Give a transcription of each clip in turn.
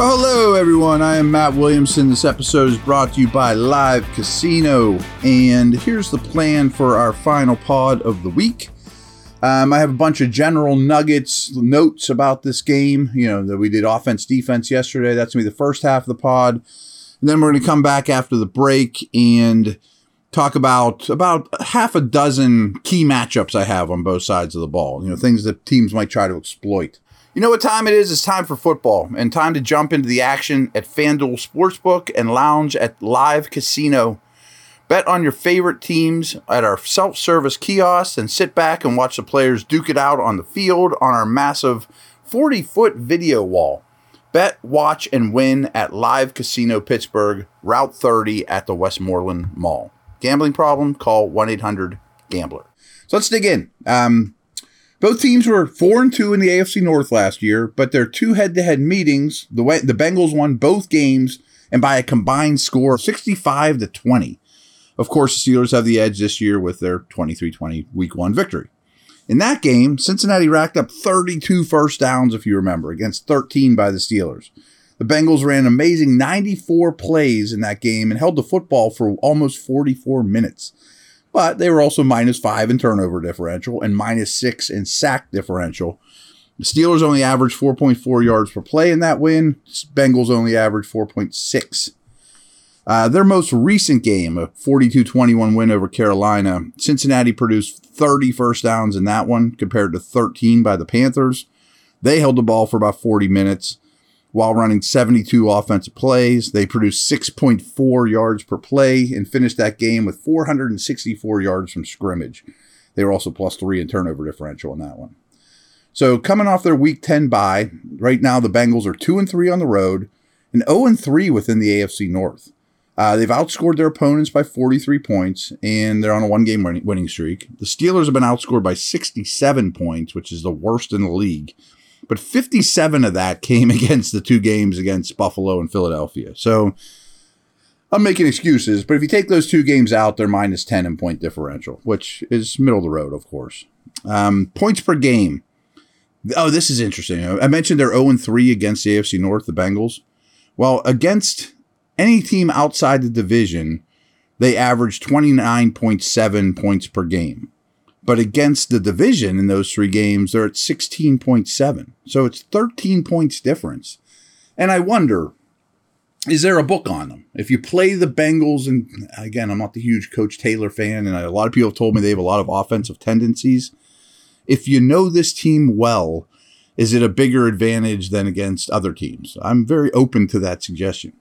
Well, hello, everyone. I am Matt Williamson. This episode is brought to you by Live Casino. And here's the plan for our final pod of the week. Um, I have a bunch of general nuggets, notes about this game. You know, that we did offense, defense yesterday. That's going to be the first half of the pod. And then we're going to come back after the break and talk about about half a dozen key matchups I have on both sides of the ball. You know, things that teams might try to exploit. You know what time it is? It's time for football and time to jump into the action at FanDuel Sportsbook and lounge at Live Casino. Bet on your favorite teams at our self service kiosks and sit back and watch the players duke it out on the field on our massive 40 foot video wall. Bet, watch, and win at Live Casino Pittsburgh, Route 30 at the Westmoreland Mall. Gambling problem? Call 1 800 Gambler. So let's dig in. Um, both teams were four and two in the AFC North last year, but their two head-to-head meetings, the way the Bengals won both games and by a combined score of 65 to 20. Of course, the Steelers have the edge this year with their 23-20 week 1 victory. In that game, Cincinnati racked up 32 first downs if you remember, against 13 by the Steelers. The Bengals ran an amazing 94 plays in that game and held the football for almost 44 minutes but they were also minus five in turnover differential and minus six in sack differential. The Steelers only averaged 4.4 yards per play in that win. Bengals only averaged 4.6. Uh, their most recent game, a 42 21 win over Carolina, Cincinnati produced 30 first downs in that one compared to 13 by the Panthers. They held the ball for about 40 minutes while running 72 offensive plays. They produced 6.4 yards per play and finished that game with 464 yards from scrimmage. They were also plus three in turnover differential in that one. So coming off their week 10 bye, right now the Bengals are 2 and 3 on the road and 0 and 3 within the AFC North. Uh, they've outscored their opponents by 43 points, and they're on a one game winning streak. The Steelers have been outscored by 67 points, which is the worst in the league but 57 of that came against the two games against Buffalo and Philadelphia. So I'm making excuses, but if you take those two games out, they're minus 10 in point differential, which is middle of the road, of course. Um, points per game. Oh, this is interesting. I mentioned they're 0 3 against the AFC North, the Bengals. Well, against any team outside the division, they average 29.7 points per game. But against the division in those three games, they're at 16.7. So it's 13 points difference. And I wonder, is there a book on them? If you play the Bengals, and again, I'm not the huge Coach Taylor fan, and a lot of people have told me they have a lot of offensive tendencies. If you know this team well, is it a bigger advantage than against other teams? I'm very open to that suggestion.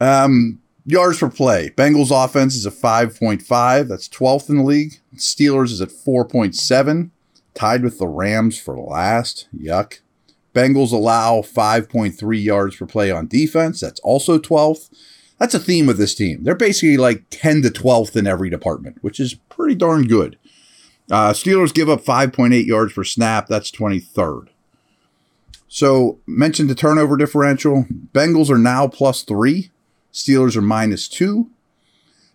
Um, Yards per play. Bengals offense is a 5.5. That's 12th in the league. Steelers is at 4.7, tied with the Rams for last. Yuck. Bengals allow 5.3 yards per play on defense. That's also 12th. That's a theme with this team. They're basically like 10 to 12th in every department, which is pretty darn good. Uh, Steelers give up 5.8 yards per snap. That's 23rd. So, mentioned the turnover differential. Bengals are now plus three. Steelers are minus two.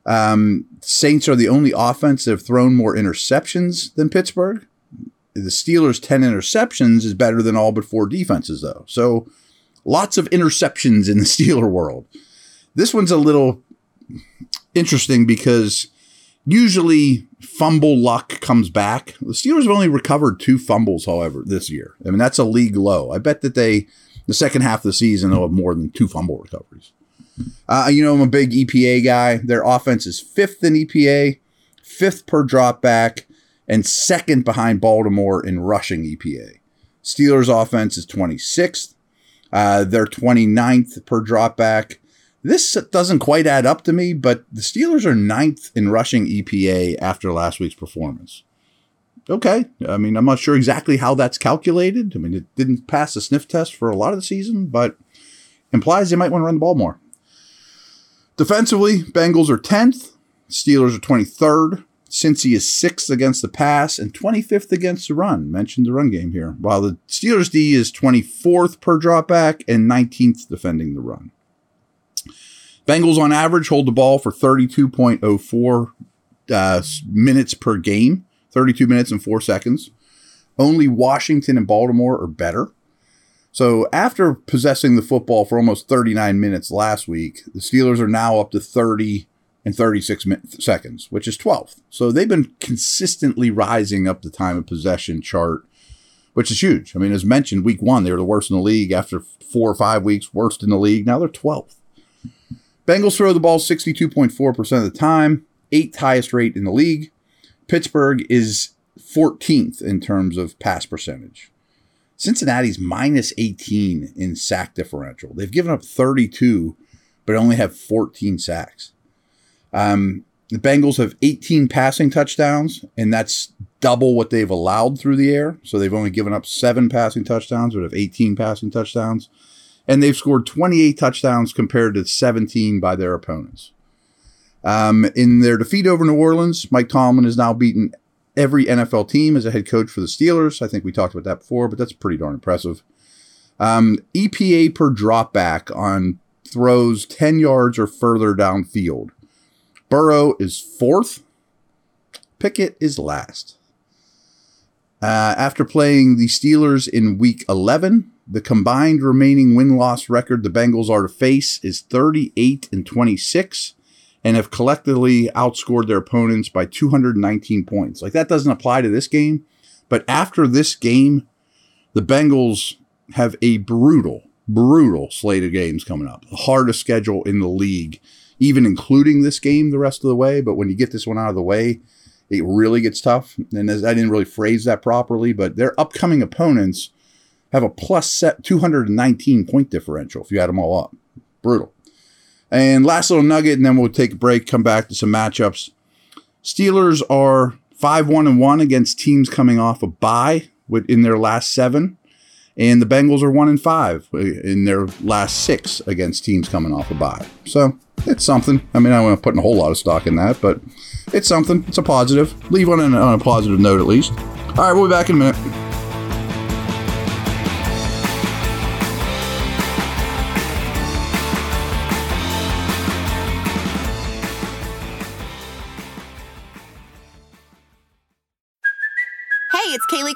Um, Saints are the only offense that have thrown more interceptions than Pittsburgh. The Steelers' 10 interceptions is better than all but four defenses, though. So lots of interceptions in the Steeler world. This one's a little interesting because usually fumble luck comes back. The Steelers have only recovered two fumbles, however, this year. I mean, that's a league low. I bet that they, the second half of the season, they'll have more than two fumble recoveries. Uh, you know, I'm a big EPA guy. Their offense is fifth in EPA, fifth per drop back, and second behind Baltimore in rushing EPA. Steelers offense is 26th. Uh, they're 29th per drop back. This doesn't quite add up to me, but the Steelers are ninth in rushing EPA after last week's performance. Okay. I mean, I'm not sure exactly how that's calculated. I mean, it didn't pass the sniff test for a lot of the season, but implies they might want to run the ball more. Defensively, Bengals are 10th, Steelers are 23rd, Cincy is 6th against the pass and 25th against the run. Mentioned the run game here. While the Steelers D is 24th per dropback and 19th defending the run. Bengals on average hold the ball for 32.04 uh, minutes per game, 32 minutes and 4 seconds. Only Washington and Baltimore are better. So after possessing the football for almost 39 minutes last week, the Steelers are now up to 30 and 36 seconds, which is 12th. So they've been consistently rising up the time of possession chart, which is huge. I mean, as mentioned, week one, they were the worst in the league. After four or five weeks, worst in the league. Now they're 12th. Bengals throw the ball 62.4% of the time, eighth highest rate in the league. Pittsburgh is 14th in terms of pass percentage. Cincinnati's minus 18 in sack differential. They've given up 32, but only have 14 sacks. Um, the Bengals have 18 passing touchdowns, and that's double what they've allowed through the air. So they've only given up seven passing touchdowns, but have 18 passing touchdowns and they've scored 28 touchdowns compared to 17 by their opponents. Um, in their defeat over New Orleans, Mike Tomlin has now beaten every NFL team as a head coach for the Steelers. I think we talked about that before, but that's pretty darn impressive. Um, EPA per dropback on throws 10 yards or further downfield. Burrow is fourth. Pickett is last. Uh, after playing the Steelers in week 11, the combined remaining win loss record the Bengals are to face is 38 and 26 and have collectively outscored their opponents by 219 points. Like that doesn't apply to this game, but after this game, the Bengals have a brutal, brutal slate of games coming up. The hardest schedule in the league, even including this game the rest of the way. But when you get this one out of the way, it really gets tough. And as I didn't really phrase that properly, but their upcoming opponents have a plus set 219 point differential if you add them all up. Brutal. And last little nugget, and then we'll take a break, come back to some matchups. Steelers are 5 1 and 1 against teams coming off a bye in their last seven. And the Bengals are 1 and 5 in their last six against teams coming off a bye. So it's something. I mean, I want to put a whole lot of stock in that, but it's something. It's a positive. Leave on, on a positive note at least. All right, we'll be back in a minute.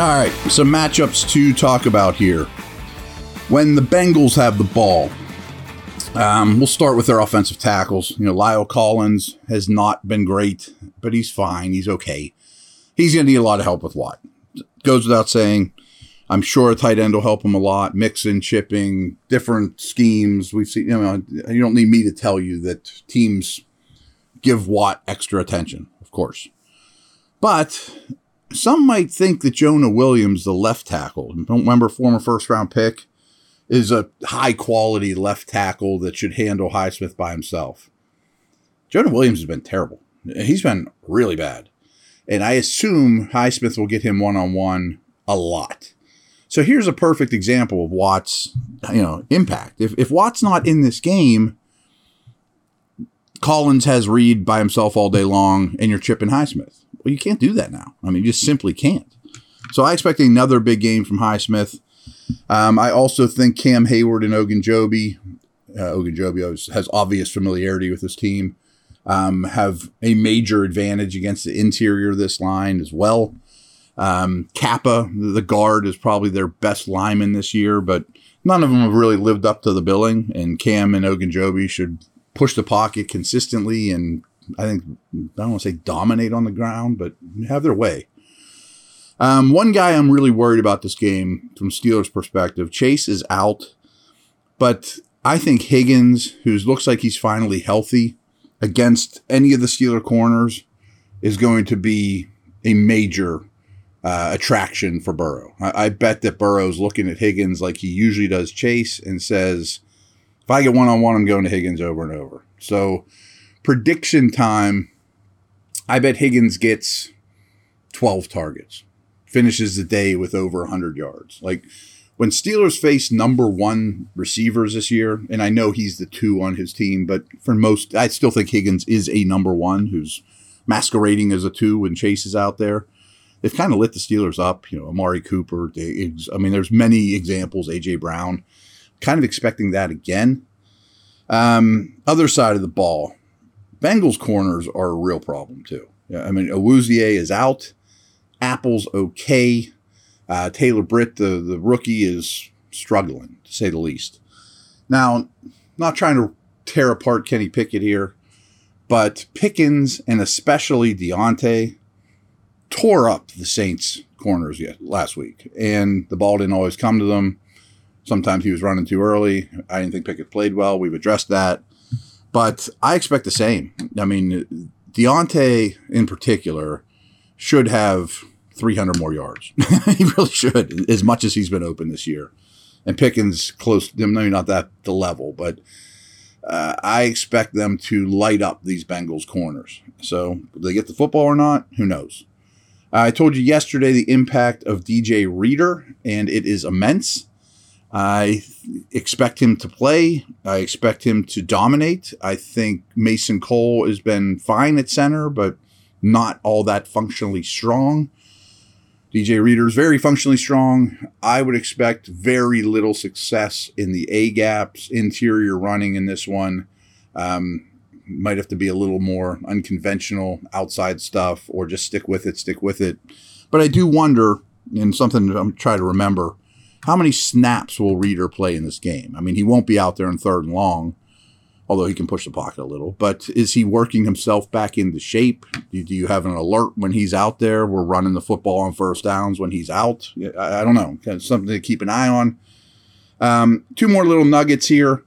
All right, some matchups to talk about here. When the Bengals have the ball, um, we'll start with their offensive tackles. You know, La'el Collins has not been great, but he's fine. He's okay. He's going to need a lot of help with Watt. Goes without saying. I'm sure a tight end will help him a lot. Mixing, chipping, different schemes. We've seen. You know, you don't need me to tell you that teams give Watt extra attention, of course. But some might think that Jonah Williams, the left tackle, remember former first round pick, is a high quality left tackle that should handle Highsmith by himself. Jonah Williams has been terrible. He's been really bad. And I assume Highsmith will get him one on one a lot. So here's a perfect example of Watt's, you know, impact. If if Watt's not in this game, Collins has Reed by himself all day long, and you're chipping Highsmith. Well, you can't do that now. I mean, you just simply can't. So I expect another big game from Highsmith. Um, I also think Cam Hayward and Ogunjobi, uh, Ogunjobi has obvious familiarity with this team, um, have a major advantage against the interior of this line as well. Um, Cappa, the guard, is probably their best lineman this year, but none of them have really lived up to the billing. And Cam and Ogunjobi should push the pocket consistently and I think I don't want to say dominate on the ground, but have their way. Um, one guy I'm really worried about this game from Steelers' perspective, Chase is out, but I think Higgins, who looks like he's finally healthy, against any of the Steeler corners, is going to be a major uh, attraction for Burrow. I, I bet that Burrow's looking at Higgins like he usually does Chase and says, if I get one on one, I'm going to Higgins over and over. So prediction time, I bet Higgins gets 12 targets, finishes the day with over 100 yards. Like when Steelers face number one receivers this year, and I know he's the two on his team, but for most, I still think Higgins is a number one who's masquerading as a two when Chase is out there. They've kind of lit the Steelers up, you know, Amari Cooper. I mean, there's many examples, AJ Brown. Kind of expecting that again. Um, other side of the ball, Bengals corners are a real problem too. I mean, Awuzie is out. Apple's okay. Uh, Taylor Britt, the, the rookie, is struggling, to say the least. Now, not trying to tear apart Kenny Pickett here, but Pickens and especially Diontae tore up the Saints corners yet last week, and the ball didn't always come to them. Sometimes he was running too early. I didn't think Pickett played well. We've addressed that. But I expect the same. I mean, Diontae in particular should have 300 more yards. he really should, as much as he's been open this year. And Pickens close, them, maybe not that the level, but uh, I expect them to light up these Bengals corners. So, they get the football or not? Who knows? I told you yesterday the impact of DJ Reader, and it is immense. I expect him to play. I expect him to dominate. I think Mason Cole has been fine at center, but not all that functionally strong. DJ Reader is very functionally strong. I would expect very little success in the A gaps, interior running in this one. Um, might have to be a little more unconventional outside stuff or just stick with it, stick with it. But I do wonder, and something I'm trying to remember how many snaps will Reader play in this game? I mean, he won't be out there in third and long, although he can push the pocket a little. But is he working himself back into shape? Do, you have an alert when he's out there? We're running the football on first downs when he's out. I, I don't know. It's something to keep an eye on. Um, two more little nuggets here.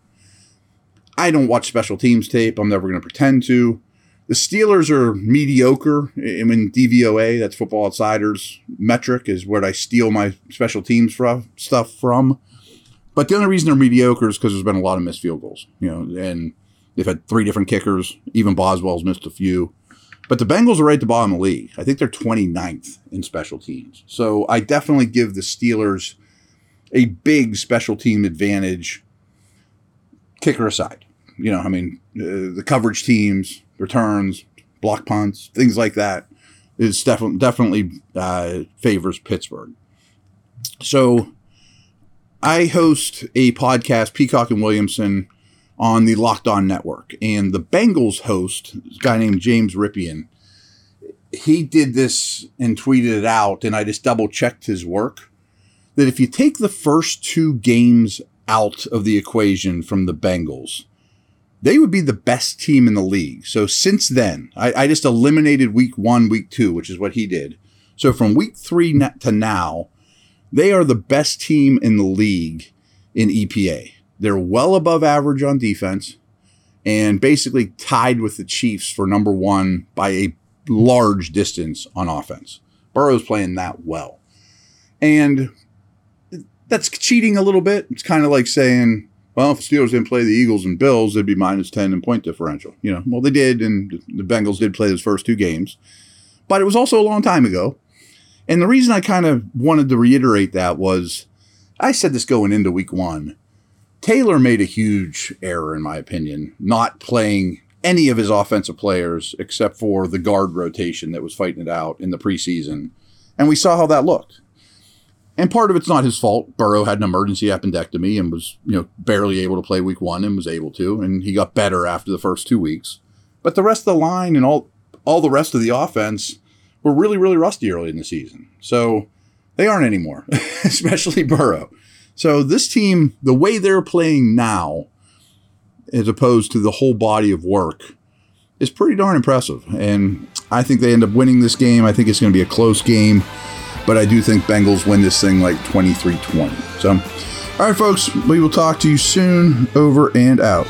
I don't watch special teams tape. I'm never going to pretend to. The Steelers are mediocre. I mean, DVOA, that's Football Outsiders metric, is where I steal my special teams from, stuff from. But the only reason they're mediocre is because there's been a lot of missed field goals, you know, and they've had three different kickers. Even Boswell's missed a few. But the Bengals are right at the bottom of the league. I think they're 29th in special teams. So I definitely give the Steelers a big special team advantage, kicker aside. You know, I mean, uh, the coverage teams, returns, block punts, things like that is definitely definitely uh, favors Pittsburgh. So I host a podcast, Peacock and Williamson, on the Locked On Network, and the Bengals host, a guy named James Rapien, he did this and tweeted it out, and I just double checked his work. That if you take the first two games out of the equation from the Bengals, they would be the best team in the league. So since then, I, I, just eliminated week one, week two, which is what he did. So from week three to now, they are the best team in the league in EPA. They're well above average on defense and basically tied with the Chiefs for number one by a large distance on offense. Burrow's playing that well. And that's cheating a little bit. It's kind of like saying, well, if the Steelers didn't play the Eagles and Bills, they'd be minus 10 in point differential. You know, well, they did, and the Bengals did play those first two games. But it was also a long time ago. And the reason I kind of wanted to reiterate that was I said this going into week one. Taylor made a huge error, in my opinion, not playing any of his offensive players except for the guard rotation that was fighting it out in the preseason. And we saw how that looked. And part of it's not his fault. Burrow had an emergency appendectomy and was, you know, barely able to play week one and was able to, and he got better after the first two weeks. But the rest of the line and all all the rest of the offense were really, really rusty early in the season. So they aren't anymore, especially Burrow. So this team, the way they're playing now, as opposed to the whole body of work, is pretty darn impressive. And I think they end up winning this game. I think it's going to be a close game. But I do think Bengals win this thing like 23 20. So, all right, folks, we will talk to you soon. Over and out.